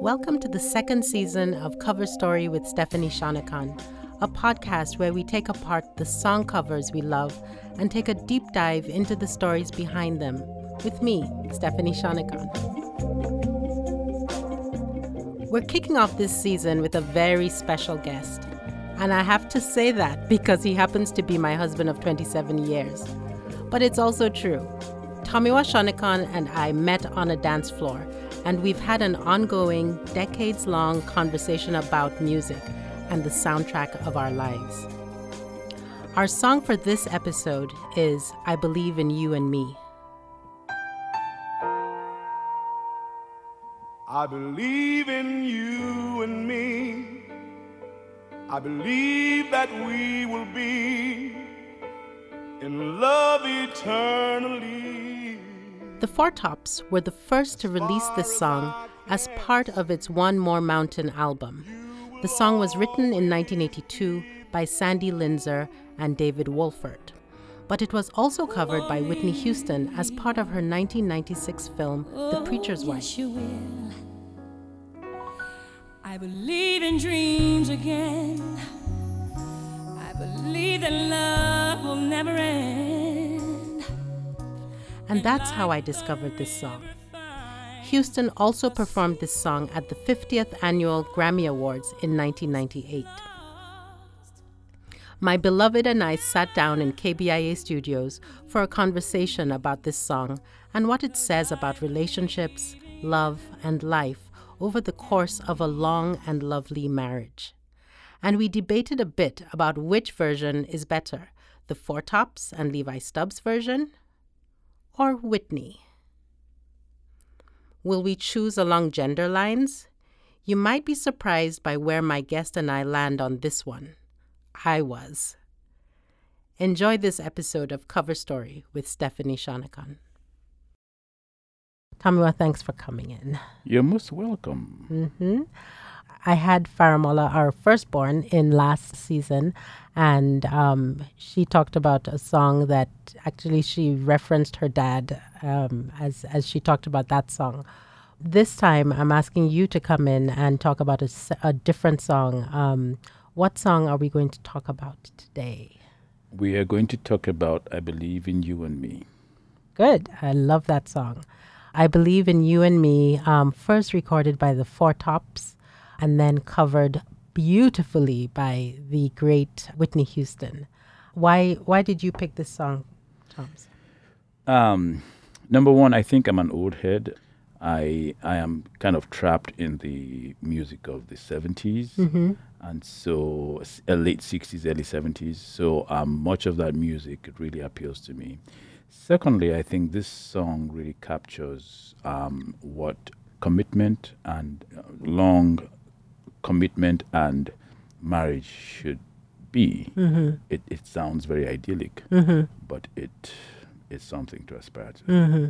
Welcome to the second season of Cover Story with Stephanie Shonekan, a podcast where we take apart the song covers we love and take a deep dive into the stories behind them with me, Stephanie Shonekan. We're kicking off this season with a very special guest. And I have to say that because he happens to be my husband of 27 years. But it's also true. Tomiwa Shonekan and I met on a dance floor and we've had an ongoing, decades long conversation about music and the soundtrack of our lives. Our song for this episode is I Believe in You and Me. I believe in you and me. I believe that we will be in love eternally. The Four Tops were the first to release this song as part of its One More Mountain album. The song was written in 1982 by Sandy Linzer and David Wolfert, but it was also covered by Whitney Houston as part of her 1996 film The Preacher's oh, Wife. I believe in dreams again. I believe that love will never end. And that's how I discovered this song. Houston also performed this song at the 50th Annual Grammy Awards in 1998. My beloved and I sat down in KBIA studios for a conversation about this song and what it says about relationships, love, and life over the course of a long and lovely marriage. And we debated a bit about which version is better the Four Tops and Levi Stubbs version or Whitney? Will we choose along gender lines? You might be surprised by where my guest and I land on this one. I was. Enjoy this episode of Cover Story with Stephanie Shonekan. Tomiwa, thanks for coming in. You're most welcome. Mm-hmm. I had Faramola, our firstborn, in last season, and um, she talked about a song that actually she referenced her dad um, as as she talked about that song. This time, I'm asking you to come in and talk about a, a different song. Um, what song are we going to talk about today? We are going to talk about "I Believe in You and Me." Good, I love that song. I believe in you and me. Um, first recorded by the Four Tops and then covered beautifully by the great Whitney Houston. Why why did you pick this song, Toms? Um, number one, I think I'm an old head. I I am kind of trapped in the music of the 70s mm-hmm. and so uh, late 60s, early 70s. So um, much of that music really appeals to me. Secondly, I think this song really captures um, what commitment and uh, long commitment and marriage should be. Mm-hmm. It, it sounds very idyllic, mm-hmm. but it is something to aspire to. Mm-hmm.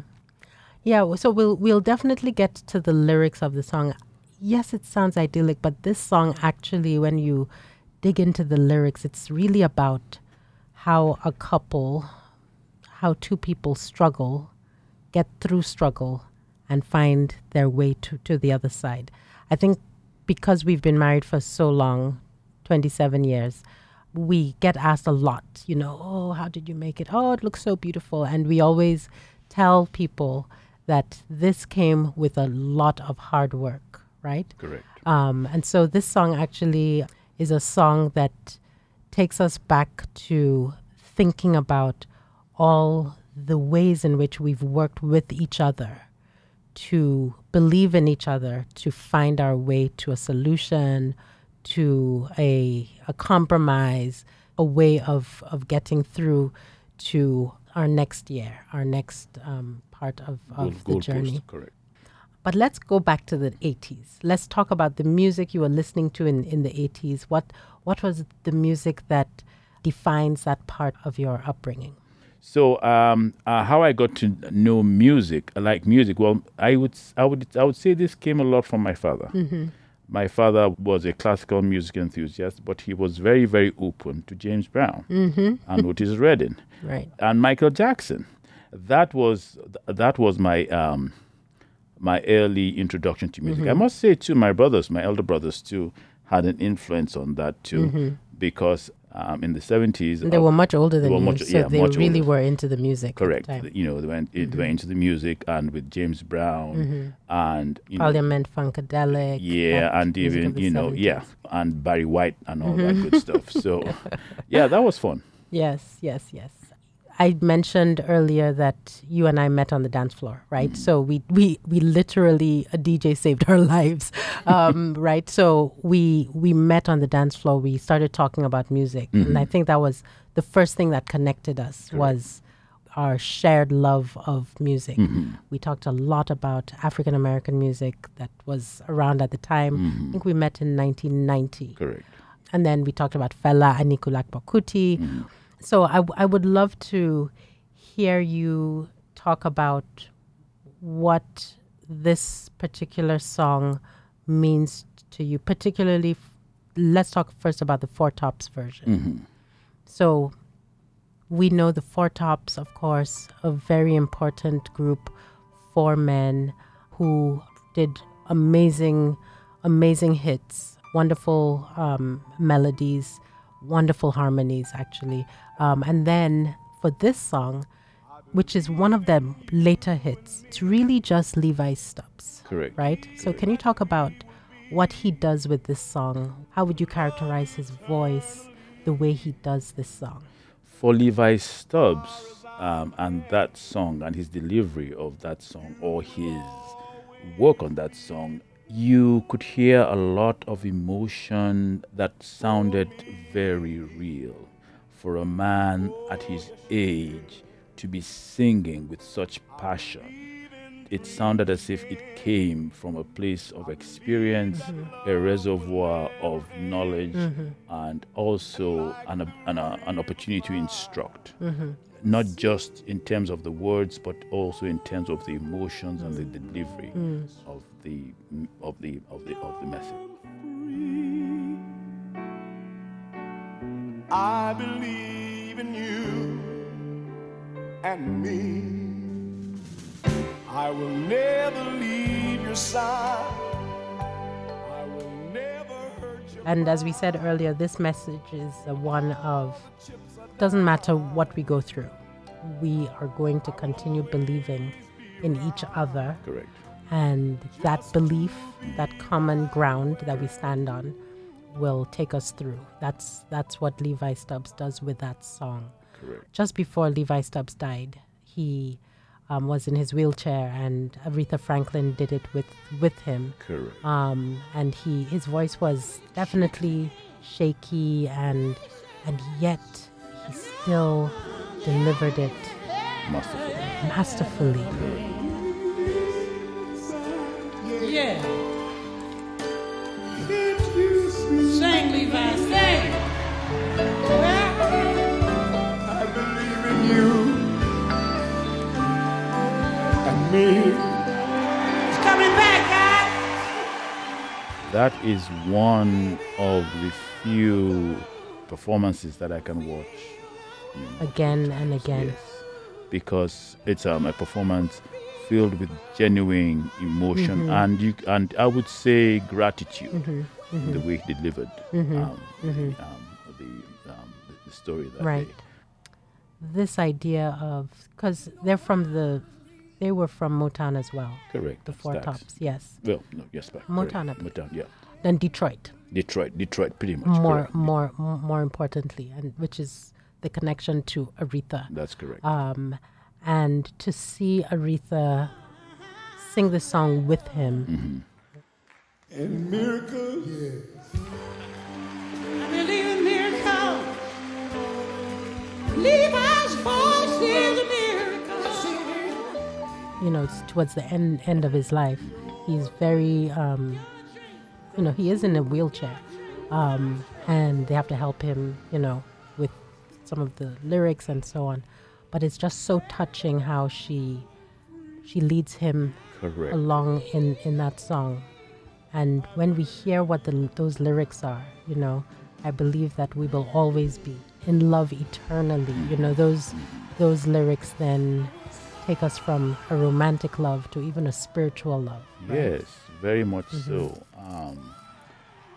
Yeah, so we'll we'll definitely get to the lyrics of the song. Yes, it sounds idyllic, but this song actually, when you dig into the lyrics, it's really about how a couple, how two people struggle, get through struggle, and find their way to, to the other side. I think because we've been married for so long 27 years we get asked a lot you know oh how did you make it? Oh it looks so beautiful. And we always tell people that this came with a lot of hard work right? Correct. Um, and so this song actually is a song that takes us back to thinking about all the ways in which we've worked with each other to believe in each other, to find our way to a solution, to a, a compromise, a way of, of getting through to our next year, our next um, part of, of goal, the journey. Post, correct. But let's go back to the 80s. Let's talk about the music you were listening to in, in the 80s. What, what was the music that defines that part of your upbringing? So, um, uh, how I got to know music, like music, well, I would, I would, I would say this came a lot from my father. Mm-hmm. My father was a classical music enthusiast, but he was very, very open to James Brown mm-hmm. and Otis Redding right. and Michael Jackson. that was that was my um, my early introduction to music. Mm-hmm. I must say too, my brothers, my elder brothers too, had an influence on that too, Mm-hmm. because um, in the seventies They were much older than were you, much- so yeah, they really older. were into the music. the correct. time. You know, they went it, they into the music and with James Brown Mm-hmm. and you know, Parliament Funkadelic. yeah, and even you know, 70s. yeah, and Barry White and all Mm-hmm. that good stuff. So, yeah, that was fun. Yes, yes, yes. I mentioned earlier that you and I met on the dance floor, right? Mm. So we we we literally a DJ saved our lives, um, right? So we we met on the dance floor. We started talking about music, and Mm-hmm. I think that was the first thing that connected us was our shared love of music. Mm-hmm. We talked a lot about African American music that was around at the time. Mm-hmm. I think we met in 1990. Correct. And then we talked about Fela Anikulapo Kuti. So I, w- I would love to hear you talk about what this particular song means to you, particularly. F- let's talk first about the Four Tops version. So we know the Four Tops, of course, a very important group, four men who did amazing, amazing hits, wonderful um, melodies, wonderful harmonies, actually. Um, and then for this song, which is one of their later hits, it's really just Levi Stubbs. Correct. Right? So, can you talk about what he does with this song? How would you characterize his voice, the way he does this song? For Levi Stubbs um, and that song and his delivery of that song or his work on that song, you could hear a lot of emotion that sounded very real. For a man at his age to be singing with such passion, it sounded as if it came from a place of experience, mm-hmm. a reservoir of knowledge, mm-hmm. and also an, an, an opportunity to instruct. Mm-hmm. Not just in terms of the words, but also in terms of the emotions and the delivery mm. of the of the of the of the message. I believe in you and me. I will never leave your side. I will never hurt you. And as we said earlier, this message is one of doesn't matter what we go through, we are going to continue believing in each other. Correct. And that belief, that common ground that we stand on, will take us through. That's that's what Levi Stubbs does with that song. Correct. Just before Levi Stubbs died, he um, was in his wheelchair, and Aretha Franklin did it with with him Correct. um, and he his voice was definitely shaky and and yet still delivered it Masterful. masterfully. Yeah. Sing, Levi, sing. I believe in you and me. It's coming back, guys. That is one of the few performances that I can watch Again and again. Yes, because it's um, a performance filled with genuine emotion and you and I would say gratitude in the way he delivered um, the, um, the, um, the, the story that Right. day. This idea of because they're from the they were from Motown as well. Correct. The Four that. Tops, yes. Well, no, yes, but Motown. Motown, yeah. Then Detroit, Detroit, Detroit, pretty much. more correct. more more importantly, and which is the connection to Aretha. That's correct. um, and to see Aretha sing the song with him, And miracles. I believe in miracles. Levi's voice is a miracle. you know, it's towards the end end of his life, he's very, um, you know, he is in a wheelchair, um, and they have to help him, you know, with some of the lyrics and so on. But it's just so touching how she she leads him correct. along in in that song and when we hear what the, those lyrics are you know i believe that we will always be in love eternally you know those those lyrics then take us from a romantic love to even a spiritual love. right? Yes, very much so. Um,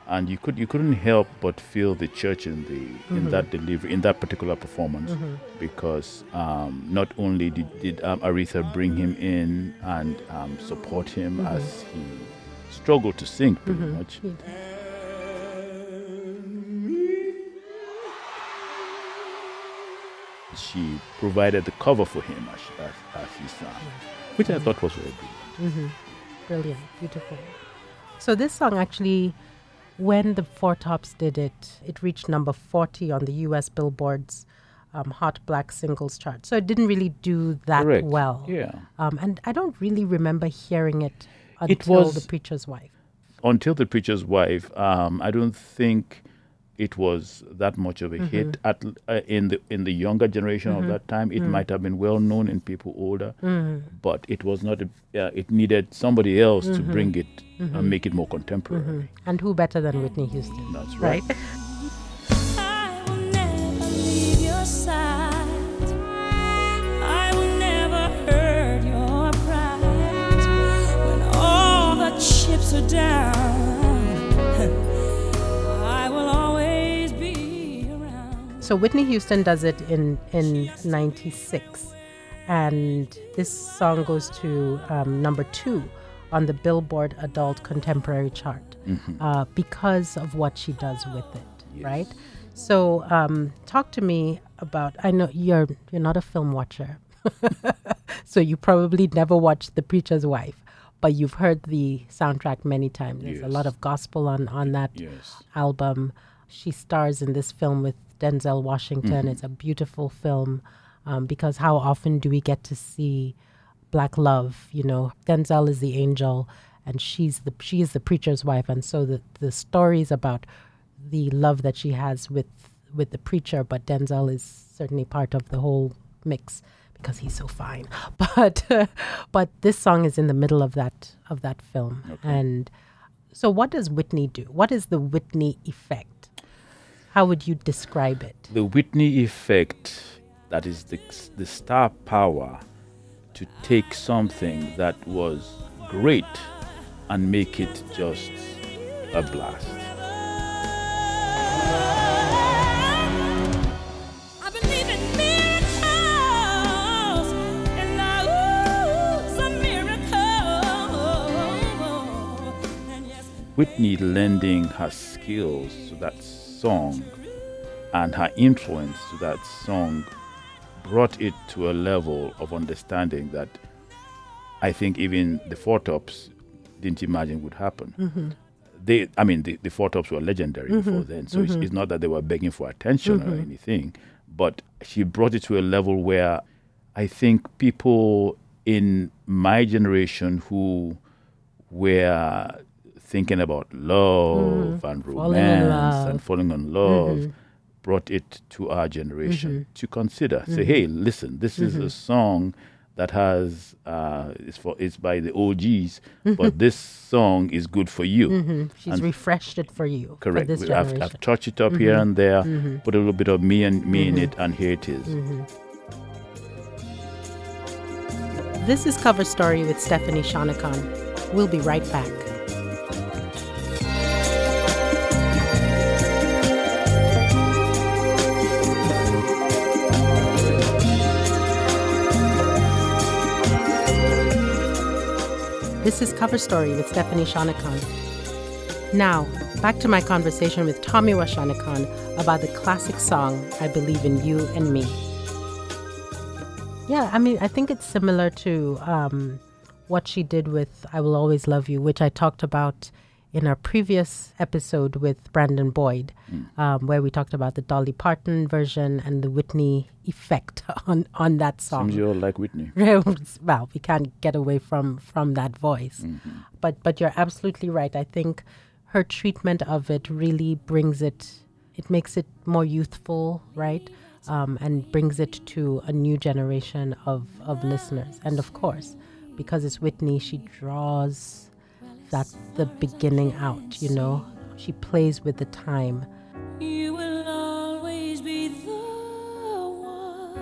and you could you couldn't help but feel the church in the in that delivery in that particular performance because um, not only did, did um, Aretha bring him in and um, support him as he struggled to sing pretty much, she provided the cover for him as, as, as he sang, which I thought was very good. Brilliant, beautiful. So this song actually, when the Four Tops did it, it reached number 40 on the U.S. Billboard's um, Hot Black Singles chart. So it didn't really do that Correct. well. Yeah. Um, and I don't really remember hearing it until It The Preacher's Wife. until the preacher's wife, um, I don't think it was that much of a mm-hmm. hit at uh, in the in the younger generation of mm-hmm. that time. It mm. might have been well known in people older, mm. but it was not. A, uh, it needed somebody else to mm-hmm. bring it and make it more contemporary. And who better than Whitney Houston? That's right. I will So Whitney Houston does it in in '96, and this song goes to um, number two on the Billboard Adult Contemporary chart uh, because of what she does with it, right? So um, talk to me about. I know you're you're not a film watcher, so you probably never watched The Preacher's Wife, but you've heard the soundtrack many times. There's a lot of gospel on on that Yes. album. She stars in this film with Denzel Washington. Mm-hmm. It's a beautiful film um, because how often do we get to see black love? You know, Denzel is the angel, and she's the she is the preacher's wife, and so the the stories about the love that she has with with the preacher, but Denzel is certainly part of the whole mix because he's so fine. But but this song is in the middle of that of that film, and so what does Whitney do? What is the Whitney effect? How would you describe it? The Whitney effect, that is the, the star power to take something that was great and make it just a blast. I believe in miracles, and I ooh, some miracles. And yes, Whitney lending her skills to that song and her influence to that song brought it to a level of understanding that I think even the Four Tops didn't imagine would happen. Mm-hmm. They, I mean, the, the Four Tops were legendary mm-hmm. before then, so it's, mm-hmm. it's not that they were begging for attention or anything, but she brought it to a level where I think people in my generation who were thinking about love mm. and Falling in romance love. and falling in love mm-hmm. brought it to our generation mm-hmm. to consider. Say, mm-hmm. hey, listen, this is a song that has uh, it's for it's by the OGs, but this song is good for you. She's And- refreshed it for you Correct. for this I've. I've touched it up here and there, put a little bit of me and me in it, and here it is. This is Cover Story with Stephanie Shonekan. We'll be right back. This is Cover Story with Stephanie Shonekan. Now, back to my conversation with Tomiwa Shonekan about the classic song I Believe in You and Me. Yeah, I mean, I think it's similar to um, what she did with I Will Always Love You, which I talked about in our previous episode with Brandon Boyd, um, where we talked about the Dolly Parton version and the Whitney effect on, on that song. Seems you're like Whitney. well, we can't get away from from that voice. But but you're absolutely right. I think her treatment of it really brings it. It makes it more youthful, right? Um, and brings it to a new generation of of listeners. And of course, because it's Whitney, she draws that's the beginning out, you know? She plays with the time. You will always be the one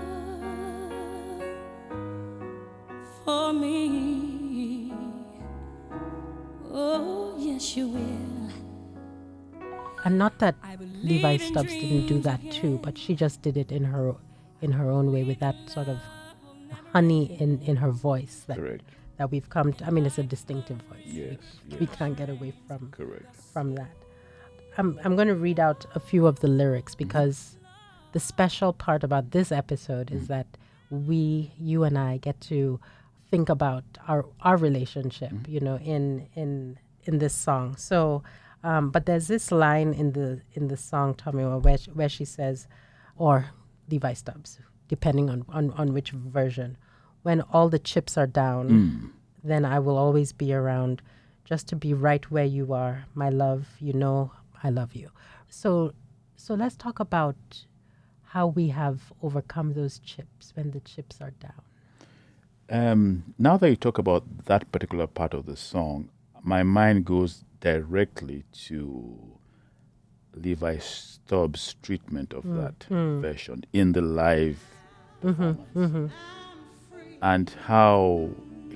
for me. Oh, yes, you will. And not that Levi Stubbs didn't do that too, but she just did it in her in her own way with that sort of honey in, in her voice that Correct that we've come to. I mean, it's a distinctive voice. Yes. We, we can't get away from Correct. from that. I'm I'm going to read out a few of the lyrics because the special part about this episode is that we, you and I, get to think about our our relationship. You know, in in in this song. So, um, but there's this line in the in the song Tommy where she, where she says, or Levi Stubbs, depending on, on on which version, when all the chips are down, hmm. then I will always be around just to be right where you are, my love. You know I love you. So, so let's talk about how we have overcome those chips when the chips are down. Um, now that you talk about that particular part of the song, my mind goes directly to Levi Stubbs' treatment of mm, that hmm. version in the live mm-hmm, performance, mm-hmm. And how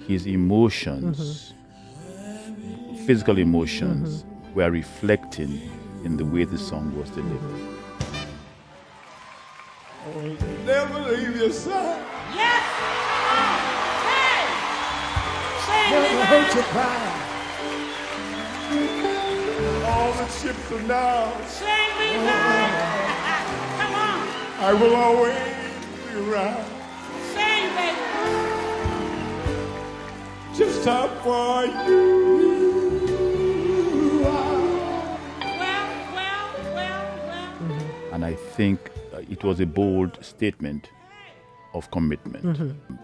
his emotions, physical emotions, were reflecting in the way the song was delivered. Never leave your side. Yes. Hey. Never hurt your pride. All the chips are down. Sing Levi. Come on. I will always be around. Sing, baby. Just how far you are. Well, well, well, well. And I think uh, it was a bold statement of commitment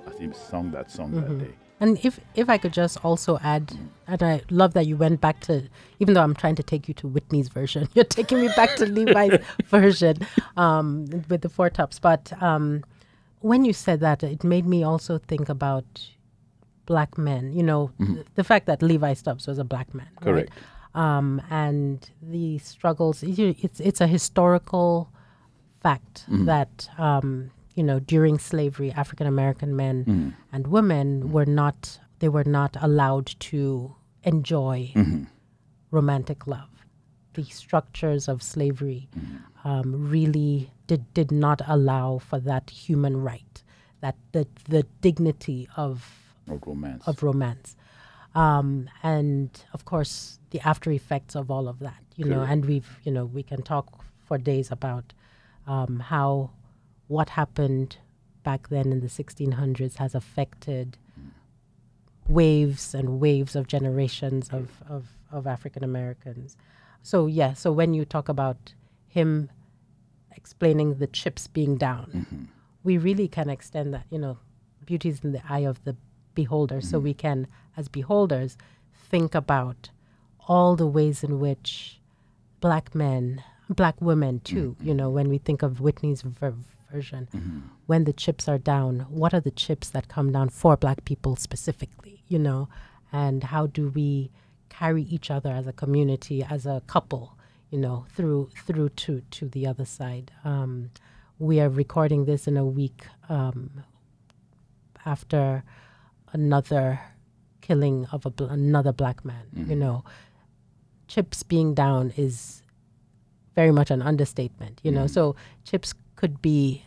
as he sung that song that day. And if if I could just also add, and I love that you went back to, even though I'm trying to take you to Whitney's version, you're taking me back to Levi's version um, with the four tops. But um, when you said that, it made me also think about black men. You know, th- the fact that Levi Stubbs was a black man, right? Correct. um, and the struggles. It's it's a historical fact that um, you know during slavery, African American men and women were not they were not allowed to enjoy romantic love. The structures of slavery um, really did did not allow for that human right, that the the dignity of Of romance. of romance. Um, and of course, the after effects of all of that, you know, and we've, you know, we can talk for days about um, how what happened back then in the 1600s has affected waves and waves of generations of, of, of African Americans. So, yeah, so when you talk about him explaining the chips being down, we really can extend that, you know, beauty is in the eye of the beholder. So we can, as beholders, think about all the ways in which black men, black women too, you know, when we think of Whitney's ver- version, when the chips are down, what are the chips that come down for black people specifically, you know, and how do we carry each other as a community, as a couple, you know, through through to to the other side. Um, we are recording this in a week um, after another killing of a bl- another black man. You mm-hmm. know, chips being down is very much an understatement. You know, mm-hmm. so chips could be,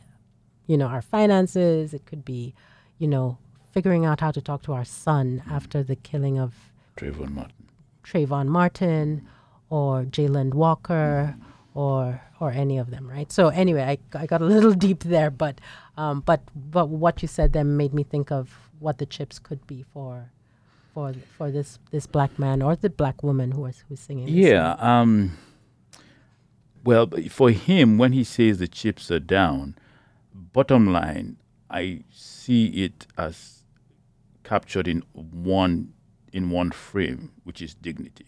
you know, our finances. It could be, you know, figuring out how to talk to our son mm-hmm. after the killing of Trayvon Martin. Trayvon Martin or Jayland Walker or or any of them, right? So anyway, I, I got a little deep there, but um, but but what you said then made me think of what the chips could be for for for this this black man or the black woman who was who's singing. this Yeah. Um, well, for him, when he says the chips are down, bottom line, I see it as captured in one in one frame, which is dignity.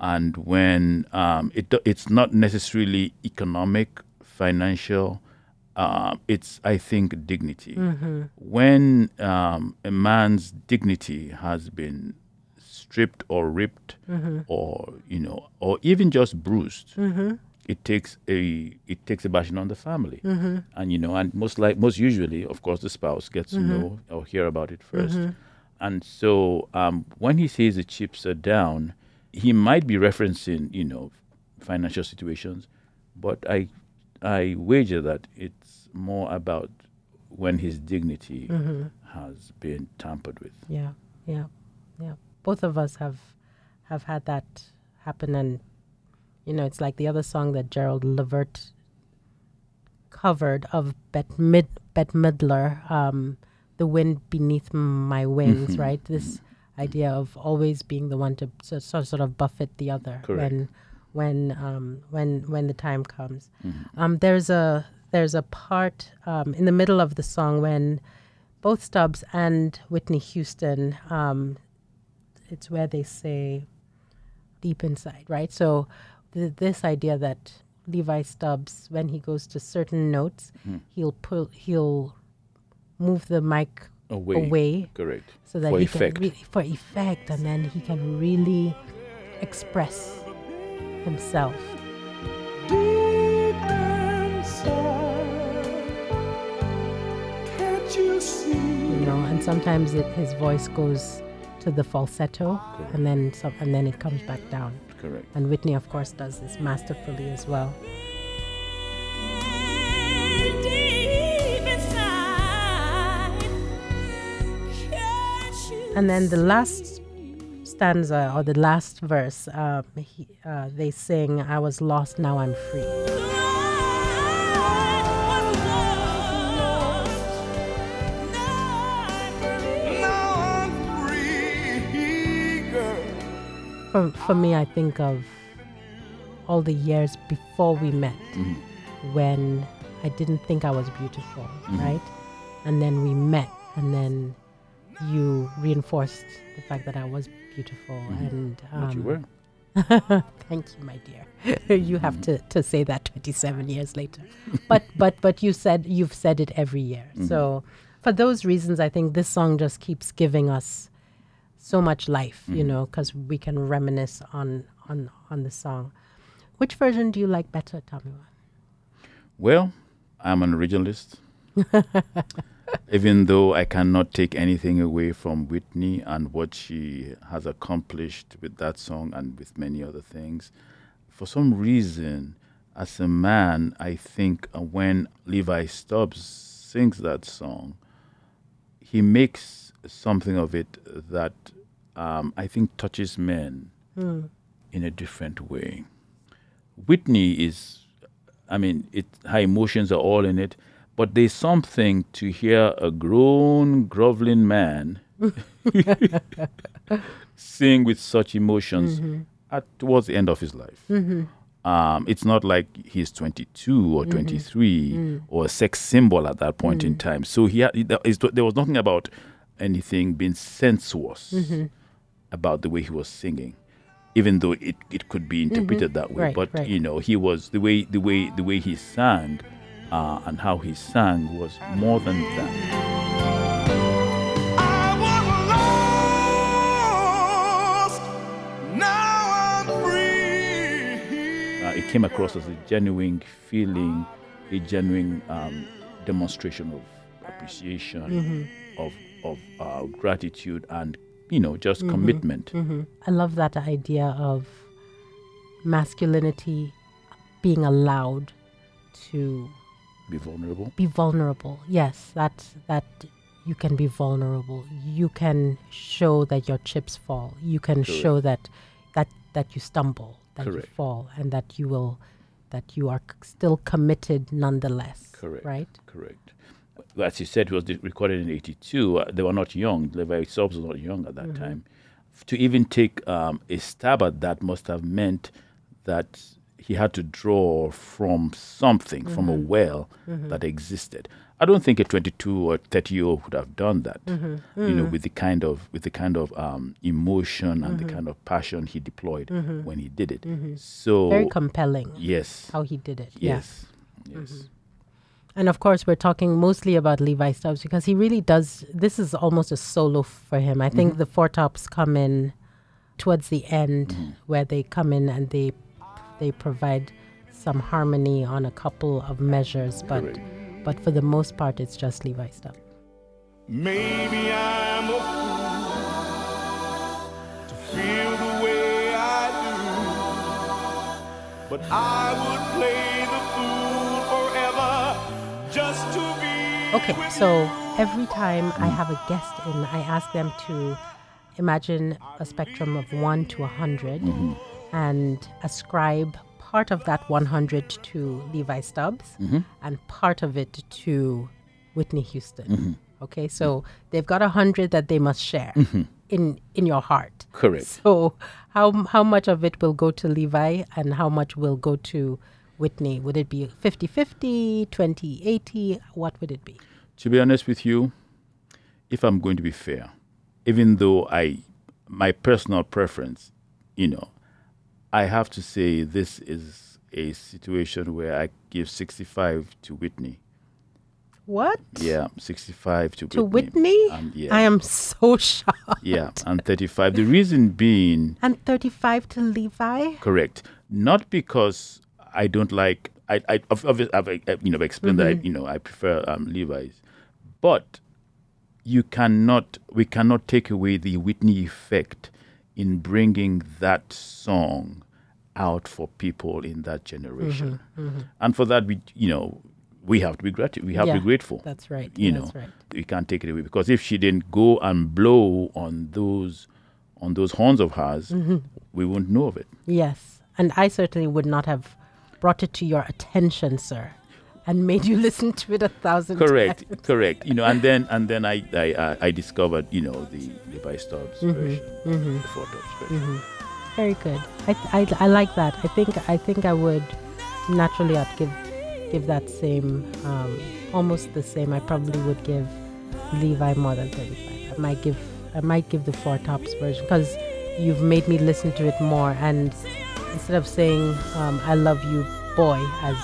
And when um, it it's not necessarily economic, financial, uh, it's I think dignity. When um, a man's dignity has been stripped or ripped or you know or even just bruised it takes a it takes a bashing on the family. And you know and most like most usually of course the spouse gets to know or hear about it 1st and so um, when he says the chips are down he might be referencing you know financial situations, but I I wager that it's more about when his dignity has been tampered with. Yeah, yeah, yeah. Both of us have have had that happen, and you know, it's like the other song that Gerald Levert covered of Bette Mid Bette Midler, um, "The Wind Beneath My Wings." Right, this idea of always being the one to so, so, sort of buffet the other Correct. when when um, when when the time comes. Um, there's a there's a part um, in the middle of the song when both Stubbs and Whitney Houston, um, it's where they say deep inside, right? So th- this idea that Levi Stubbs, when he goes to certain notes, he'll pull, he'll move the mic Away. away Correct. so that For he effect. can re- for effect, and then he can really express himself. Sometimes it, his voice goes to the falsetto and then some, and then it comes back down. Correct. and whitney of course does this masterfully as well. Deep inside, can't you and then the last stanza or the last verse um, he, uh, they sing i was lost now i'm free for, for me i think of all the years before we met mm-hmm. when i didn't think i was beautiful mm-hmm. right and then we met and then you reinforced the fact that i was beautiful mm-hmm. and um, But you um, were. Thank you, my dear. you have to, to say that 27 years later. But but but you said you've said it every year. So for those reasons, I think this song just keeps giving us so much life, you know, because we can reminisce on on on the song. Which version do you like better, Tomiwa? Well, I'm an originalist. Even though I cannot take anything away from Whitney and what she has accomplished with that song and with many other things, for some reason, as a man, I think uh, when Levi Stubbs sings that song, he makes something of it that um, I think touches men hmm. in a different way. Whitney is, I mean, it, her emotions are all in it, but there's something to hear a grown, groveling man sing with such emotions mm-hmm. at towards the end of his life. Mm-hmm. Um, it's not like he's 22 or mm-hmm. 23 mm. or a sex symbol at that point in mm. time. So he, had, there was nothing about anything being sensuous about the way he was singing, even though it, it could be interpreted that way. Right, but right. you know, he was the way the way the way he sang uh, and how he sang was more than that. I was lost. Now I'm free. Uh, it came across as a genuine feeling, a genuine um, demonstration of appreciation, of of uh, gratitude, and you know, just commitment. I love that idea of masculinity being allowed to Be vulnerable. be vulnerable. Yes, that that you can be vulnerable. You can show that your chips fall. You can show that that that you stumble, that you fall, and that you will that you are c- still committed nonetheless. Correct. Right. Correct. As you said, it was recorded in '82. Uh, they were not young. Levi Stubbs was not young at that Mm-hmm. time. To even take um, a stab at that must have meant that he had to draw from something, from Mm-hmm. a well that existed. I don't think a 22 or 30 year old would have done that. Mm-hmm. You know, with the kind of with the kind of um, emotion and the kind of passion he deployed when he did it. So Mm-hmm. Very compelling yes, how he did it. Yeah. yes, yes. And of course, we're talking mostly about Levi Stubbs because he really does. This is almost a solo for him. I think mm-hmm. the Four Tops come in towards the end, mm-hmm. where they come in and they they provide some harmony on a couple of measures, but Correct. but for the most part, it's just Levi Stubbs. Maybe I'm a fool to feel the way I do. But I would play Okay, so every time I have a guest in, I ask them to imagine a spectrum of 1 to 100 mm-hmm. and ascribe part of that 100 to Levi Stubbs mm-hmm. and part of it to Whitney Houston. Mm-hmm. Okay, so they've got 100 that they must share in, in your heart. Correct. So, how, how much of it will go to Levi and how much will go to Whitney? Would it be 50 50, 20 80? What would it be? To be honest with you, if I'm going to be fair, even though I, my personal preference, you know, I have to say this is a situation where I give 65 to Whitney. What? Yeah, 65 to, To Whitney? And yeah, I am so shocked. yeah, and 35. The reason being, And 35 to Levi? correct, not because I don't like. I, I of- obvi- I've, you know, explained that I, you know I prefer um, Levi's, but you cannot. We cannot take away the Whitney effect in bringing that song out for people in that generation, and for that we, you know, we have to be grateful. We have to be grateful. That's right. you that's know, right. we can't take it away because if she didn't go and blow on those on those horns of hers, Mm-hmm. we wouldn't know of it. Yes. And I certainly would not have brought it to your attention, sir, and made you listen to it a thousand correct times. correct correct. you know and then and then i i i, discovered you know the levi stubbs mm-hmm, version mm-hmm. the four tops version mm-hmm. Very good. I, I, I like that. I think I think I would naturally I'd give give that same um, almost the same. I probably would give Levi more than 35. I might give I might give the four tops version because you've made me listen to it more and instead of saying um, I love you boy as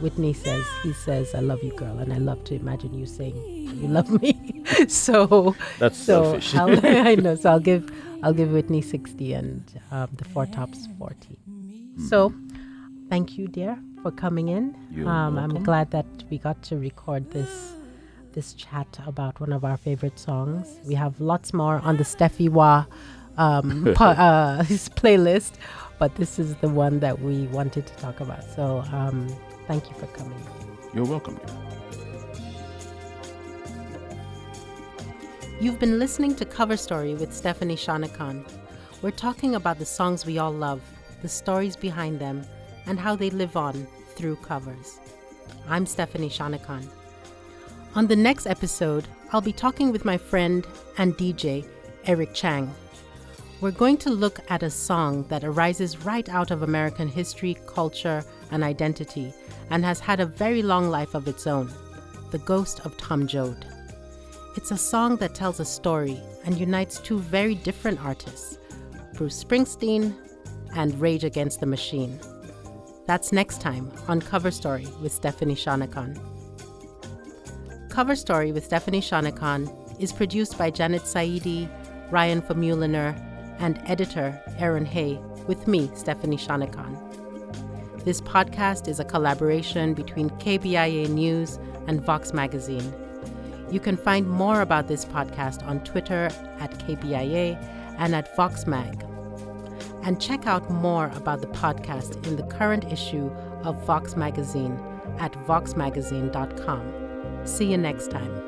Whitney says he says I love you girl and I love to imagine you saying you love me. So That's so selfish. I know. So I'll give I'll give Whitney 60 and um, the four tops 40 so thank you dear for coming in. Um, I'm glad that we got to record this this chat about one of our favorite songs. We have lots more on the Steffi Wa um, uh, his playlist, but this is the one that we wanted to talk about. So um, thank you for coming. you're welcome You've been listening to Cover Story with Stephanie Shonekan. We're talking about the songs we all love, the stories behind them, and how they live on through covers. I'm Stephanie Shonekan. On the next episode, I'll be talking with my friend and DJ, Eric Chang. We're going to look at a song that arises right out of American history, culture, and identity, and has had a very long life of its own The Ghost of Tom Joad. It's a song that tells a story and unites two very different artists, Bruce Springsteen and Rage Against the Machine. That's next time on Cover Story with Stephanie Shonekan. Cover Story with Stephanie Shonekan is produced by Janet Saidi, Ryan Famuliner, and editor Aaron Hay, with me, Stephanie Shonekan. This podcast is a collaboration between KBIA News and Vox Magazine. You can find more about this podcast on Twitter at KBIA and at VoxMag. And check out more about the podcast in the current issue of Vox Magazine at voxmagazine.com. See you next time.